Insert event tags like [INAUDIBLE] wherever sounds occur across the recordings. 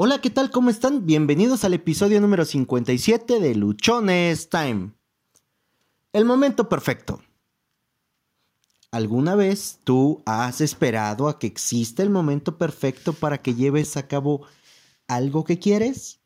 Hola, ¿qué tal? ¿Cómo están? Bienvenidos al episodio número 57 de Luchones Time. El momento perfecto. ¿Alguna vez tú has esperado a que exista el momento perfecto para que lleves a cabo algo que quieres?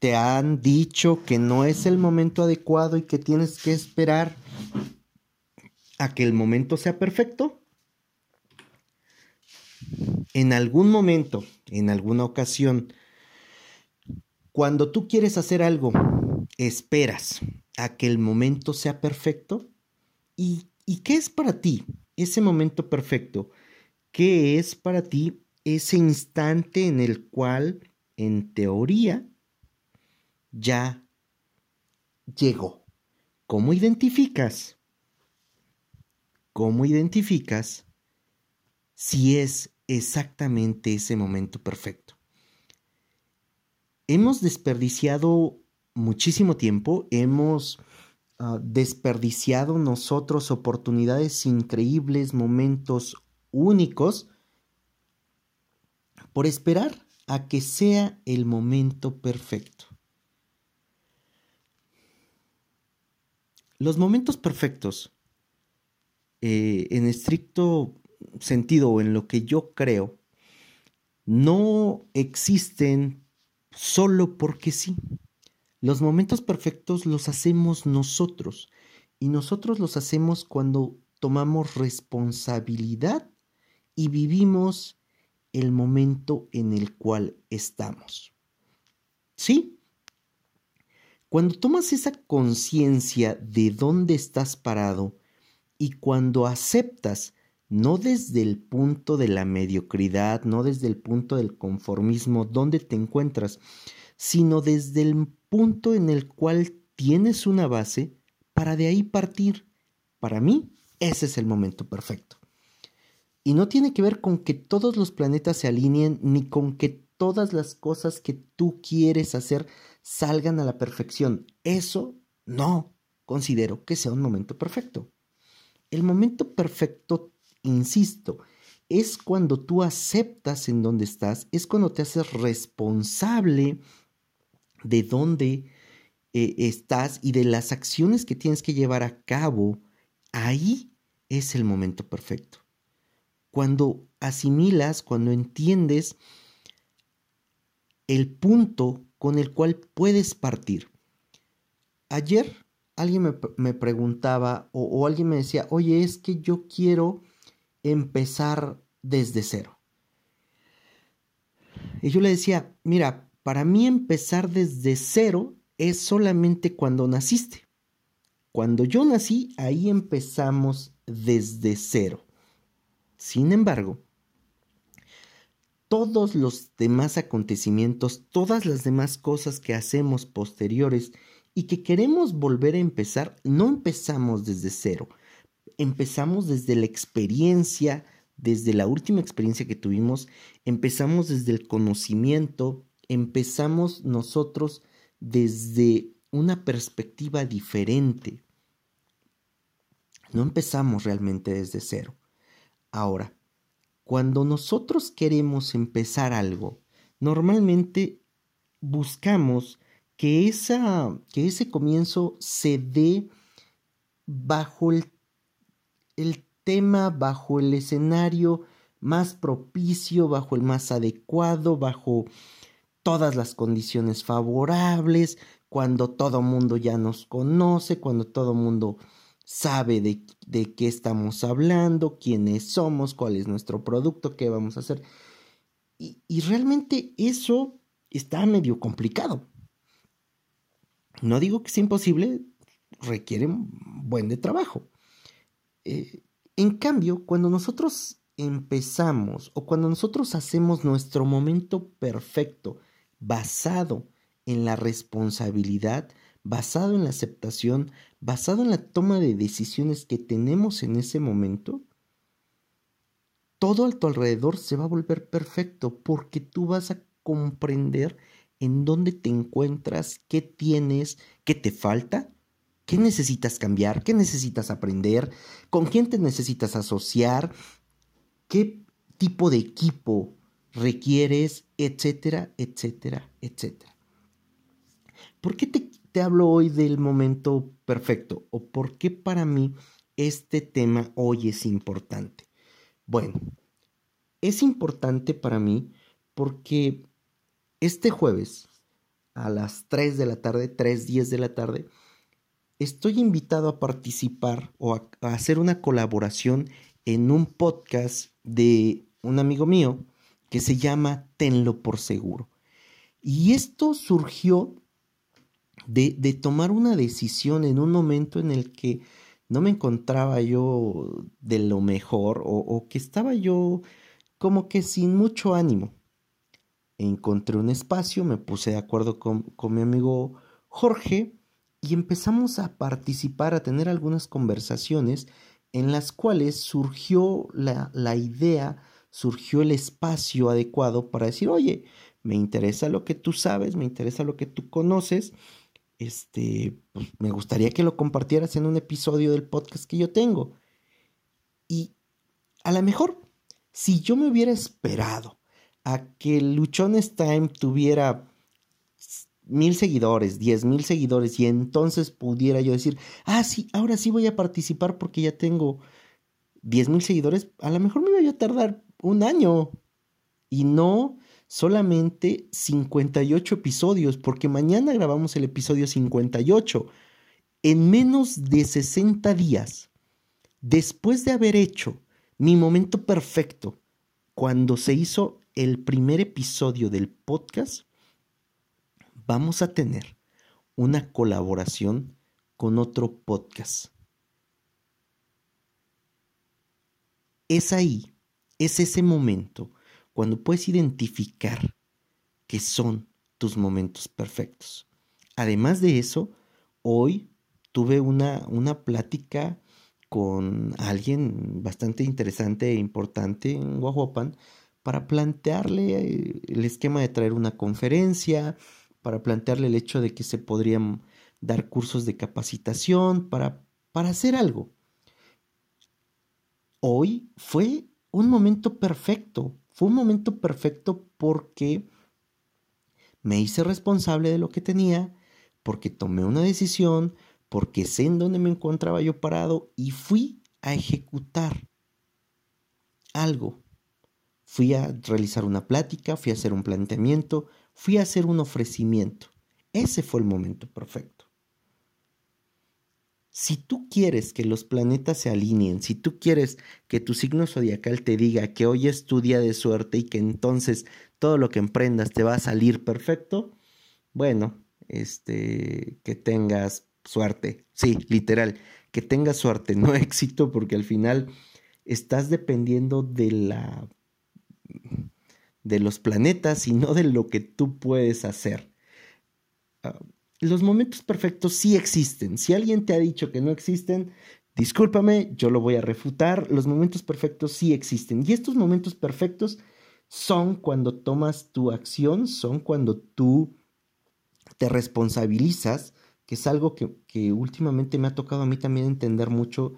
¿Te han dicho que no es el momento adecuado y que tienes que esperar a que el momento sea perfecto? en algún momento, en alguna ocasión, cuando tú quieres hacer algo, esperas a que el momento sea perfecto. ¿Y, qué es para ti ese momento perfecto? ¿Qué es para ti ese instante en el cual, en teoría, ya llegó? ¿Cómo identificas? ¿Cómo identificas si es exactamente ese momento perfecto. Hemos desperdiciado muchísimo tiempo, hemos ah, desperdiciado nosotros oportunidades increíbles, momentos únicos, por esperar a que sea el momento perfecto. Los momentos perfectos, eh, en estricto sentido en lo que yo creo, no existen solo porque sí. Los momentos perfectos los hacemos nosotros y nosotros los hacemos cuando tomamos responsabilidad y vivimos el momento en el cual estamos. ¿Sí? Cuando tomas esa conciencia de dónde estás parado y cuando aceptas no desde el punto de la mediocridad, no desde el punto del conformismo donde te encuentras, sino desde el punto en el cual tienes una base para de ahí partir. Para mí, ese es el momento perfecto. Y no tiene que ver con que todos los planetas se alineen ni con que todas las cosas que tú quieres hacer salgan a la perfección. Eso no considero que sea un momento perfecto. El momento perfecto insisto, es cuando tú aceptas en dónde estás, es cuando te haces responsable de dónde eh, estás y de las acciones que tienes que llevar a cabo. Ahí es el momento perfecto. Cuando asimilas, cuando entiendes el punto con el cual puedes partir. Ayer alguien me, preguntaba o alguien me decía, oye, es que yo quiero empezar desde cero. Y yo le decía, mira, para mí empezar desde cero es solamente cuando naciste. Cuando yo nací, ahí empezamos desde cero. Sin embargo, todos los demás acontecimientos, todas las demás cosas que hacemos posteriores y que queremos volver a empezar, no empezamos desde cero, empezamos desde la experiencia, desde la última experiencia que tuvimos, empezamos desde el conocimiento, empezamos nosotros desde una perspectiva diferente. No empezamos realmente desde cero. Ahora, cuando nosotros queremos empezar algo, normalmente buscamos que, esa, que ese comienzo se dé bajo el el tema bajo el escenario más propicio, bajo el más adecuado, bajo todas las condiciones favorables, cuando todo mundo ya nos conoce, cuando todo mundo sabe de, de, qué estamos hablando, quiénes somos, cuál es nuestro producto, qué vamos a hacer. Y, y realmente eso está medio complicado. No digo que sea imposible, requiere un buen trabajo. Eh, en cambio, cuando nosotros empezamos o cuando nosotros hacemos nuestro momento perfecto basado en la responsabilidad, basado en la aceptación, basado en la toma de decisiones que tenemos en ese momento, todo a tu alrededor se va a volver perfecto porque tú vas a comprender en dónde te encuentras, qué tienes, qué te falta ¿Qué necesitas cambiar? ¿Qué necesitas aprender? ¿Con quién te necesitas asociar? ¿Qué tipo de equipo requieres, etcétera, etcétera, etcétera. ¿Por qué te, hablo hoy del momento perfecto? ¿O por qué para mí este tema hoy es importante? Bueno, es importante para mí porque este jueves a las 3 de la tarde, 3.10 de la tarde, estoy invitado a participar o a, hacer una colaboración en un podcast de un amigo mío que se llama Tenlo por seguro. Y esto surgió de, tomar una decisión en un momento en el que no me encontraba yo de lo mejor o, que estaba yo como que sin mucho ánimo. Encontré un espacio, me puse de acuerdo con, con mi amigo Jorge y empezamos a participar, a tener algunas conversaciones en las cuales surgió la, la, idea, surgió el espacio adecuado para decir, oye, me interesa lo que tú sabes, me interesa lo que tú conoces, este, pues me gustaría que lo compartieras en un episodio del podcast que yo tengo. Y a lo mejor, si yo me hubiera esperado a que Luchones Time tuviera mil seguidores, diez mil seguidores, y entonces pudiera yo decir, ah, sí, ahora sí voy a participar porque ya tengo diez mil seguidores, a lo mejor me voy a tardar un año. Y no solamente 58 episodios, porque mañana grabamos el episodio 58. En menos de 60 días, después de haber hecho mi momento perfecto, cuando se hizo el primer episodio del podcast, vamos a tener una colaboración con otro podcast. Es ahí, es ese momento cuando puedes identificar que son tus momentos perfectos. Además de eso, hoy tuve una, una plática con alguien bastante interesante e importante en Guajuapan para plantearle el esquema de traer una conferencia, para plantearle el hecho de que se podrían dar cursos de capacitación, para, para hacer algo. Hoy fue un momento perfecto, fue un momento perfecto porque me hice responsable de lo que tenía, porque tomé una decisión, porque sé en dónde me encontraba yo parado y fui a ejecutar algo. Fui a realizar una plática, fui a hacer un planteamiento, fui a hacer un ofrecimiento. Ese fue el momento perfecto. Si tú quieres que los planetas se alineen, si tú quieres que tu signo zodiacal te diga que hoy es tu día de suerte y que entonces todo lo que emprendas te va a salir perfecto, bueno, este, que tengas suerte. Sí, literal, que tengas suerte, [LAUGHS] no éxito, porque al final estás dependiendo de la de los planetas y no de lo que tú puedes hacer. Ah, los momentos perfectos sí existen. Si alguien te ha dicho que no existen, discúlpame, yo lo voy a refutar. Los momentos perfectos sí existen. Y estos momentos perfectos son cuando tomas tu acción, son cuando tú te responsabilizas, que es algo que, últimamente me ha tocado a mí también entender mucho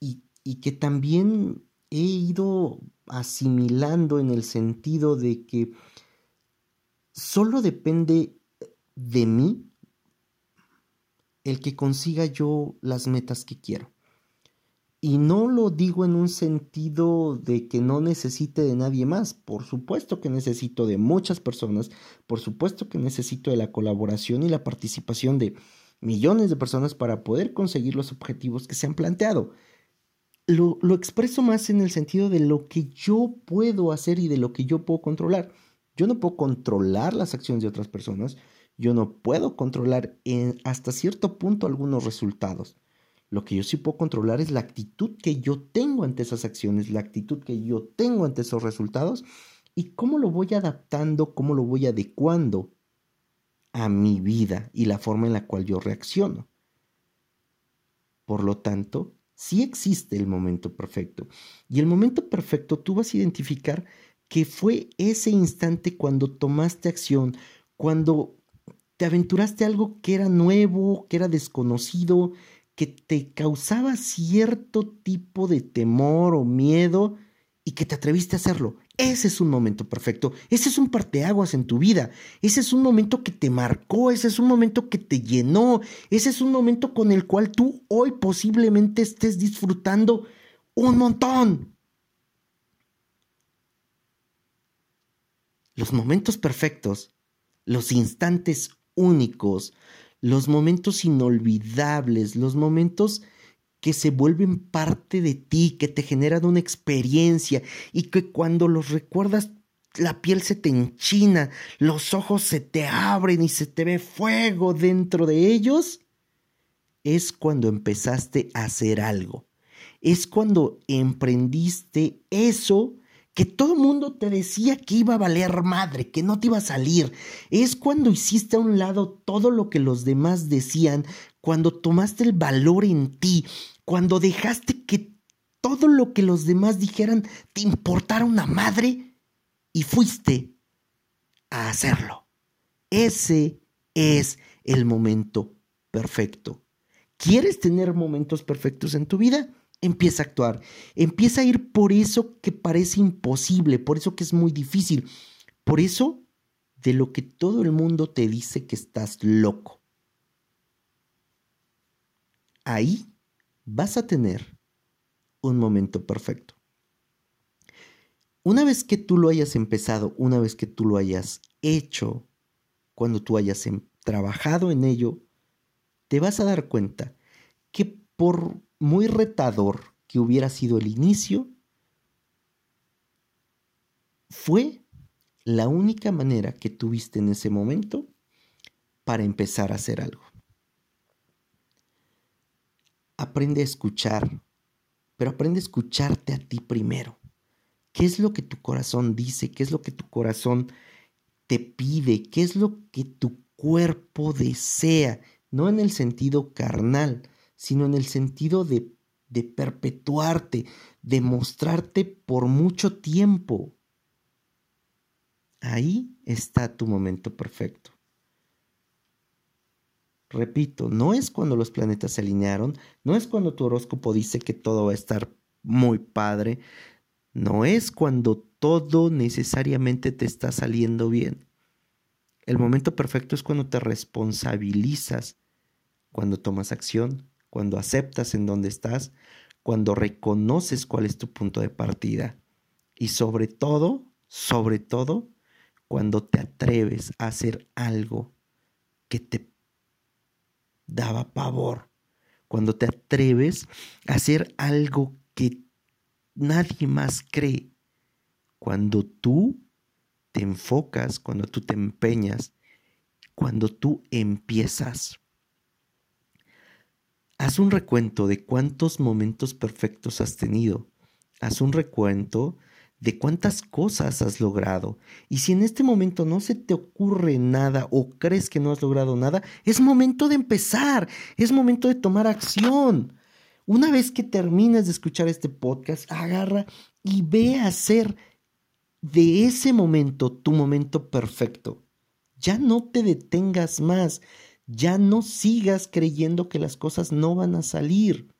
y, y que también he ido asimilando en el sentido de que solo depende de mí el que consiga yo las metas que quiero. Y no lo digo en un sentido de que no necesite de nadie más. Por supuesto que necesito de muchas personas. Por supuesto que necesito de la colaboración y la participación de millones de personas para poder conseguir los objetivos que se han planteado lo, expreso más en el sentido de lo que yo puedo hacer y de lo que yo puedo controlar. Yo no puedo controlar las acciones de otras personas, yo no puedo controlar en, hasta cierto punto algunos resultados. Lo que yo sí puedo controlar es la actitud que yo tengo ante esas acciones, la actitud que yo tengo ante esos resultados y cómo lo voy adaptando, cómo lo voy adecuando a mi vida y la forma en la cual yo reacciono. Por lo tanto, sí existe el momento perfecto. Y el momento perfecto tú vas a identificar que fue ese instante cuando tomaste acción, cuando te aventuraste algo que era nuevo, que era desconocido, que te causaba cierto tipo de temor o miedo y que te atreviste a hacerlo. Ese es un momento perfecto, ese es un parteaguas en tu vida, ese es un momento que te marcó, ese es un momento que te llenó, ese es un momento con el cual tú hoy posiblemente estés disfrutando un montón. Los momentos perfectos, los instantes únicos, los momentos inolvidables, los momentos que se vuelven parte de ti, que te generan una experiencia y que cuando los recuerdas la piel se te enchina, los ojos se te abren y se te ve fuego dentro de ellos, es cuando empezaste a hacer algo. Es cuando emprendiste eso que todo el mundo te decía que iba a valer madre, que no te iba a salir. Es cuando hiciste a un lado todo lo que los demás decían, cuando tomaste el valor en ti, cuando dejaste que todo lo que los demás dijeran te importara una madre y fuiste a hacerlo. Ese es el momento perfecto. ¿Quieres tener momentos perfectos en tu vida? Empieza a actuar. Empieza a ir por eso que parece imposible, por eso que es muy difícil, por eso de lo que todo el mundo te dice que estás loco. Ahí vas a tener un momento perfecto. Una vez que tú lo hayas empezado, una vez que tú lo hayas hecho, cuando tú hayas em, trabajado en ello, te vas a dar cuenta que por muy retador que hubiera sido el inicio, fue la única manera que tuviste en ese momento para empezar a hacer algo aprende a escuchar, pero aprende a escucharte a ti primero. ¿Qué es lo que tu corazón dice? ¿Qué es lo que tu corazón te pide? ¿Qué es lo que tu cuerpo desea? No en el sentido carnal, sino en el sentido de, de perpetuarte, de mostrarte por mucho tiempo. Ahí está tu momento perfecto. Repito, no es cuando los planetas se alinearon, no es cuando tu horóscopo dice que todo va a estar muy padre, no es cuando todo necesariamente te está saliendo bien. El momento perfecto es cuando te responsabilizas, cuando tomas acción, cuando aceptas en dónde estás, cuando reconoces cuál es tu punto de partida y sobre todo, sobre todo, cuando te atreves a hacer algo que te daba pavor. Cuando te atreves a hacer algo que nadie más cree. Cuando tú te enfocas, cuando tú te empeñas, cuando tú empiezas. Haz un recuento de cuántos momentos perfectos has tenido. Haz un recuento de cuántas cosas has logrado. Y si en este momento no se te ocurre nada o crees que no has logrado nada, es momento de empezar, es momento de tomar acción. Una vez que termines de escuchar este podcast, agarra y ve a hacer de ese momento tu momento perfecto. Ya no te detengas más, ya no sigas creyendo que las cosas no van a salir.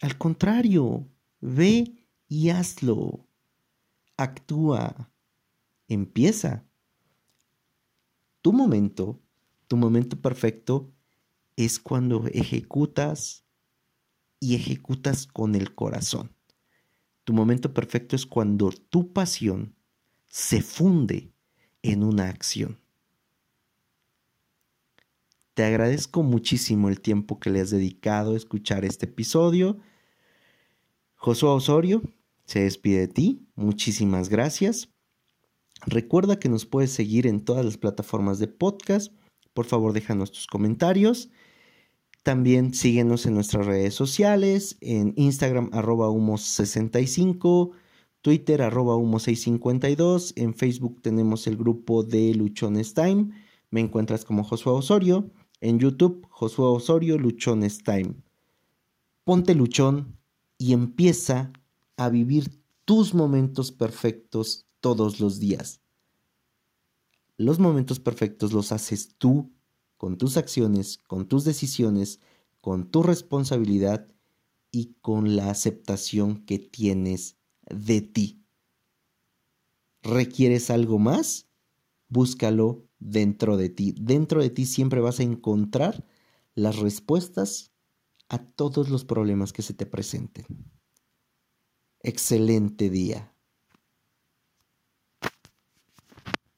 Al contrario, ve y hazlo actúa, empieza. Tu momento, tu momento perfecto es cuando ejecutas y ejecutas con el corazón. Tu momento perfecto es cuando tu pasión se funde en una acción. Te agradezco muchísimo el tiempo que le has dedicado a escuchar este episodio. Josué Osorio, se despide de ti. Muchísimas gracias. Recuerda que nos puedes seguir en todas las plataformas de podcast. Por favor, déjanos tus comentarios. También síguenos en nuestras redes sociales, en Instagram arroba humos65, Twitter arroba humo652, en Facebook tenemos el grupo de Luchones Time, me encuentras como Josué Osorio, en YouTube Josué Osorio Luchones Time. Ponte luchón y empieza a vivir tus momentos perfectos todos los días. Los momentos perfectos los haces tú con tus acciones, con tus decisiones, con tu responsabilidad y con la aceptación que tienes de ti. ¿Requieres algo más? Búscalo dentro de ti. Dentro de ti siempre vas a encontrar las respuestas a todos los problemas que se te presenten. Excelente día.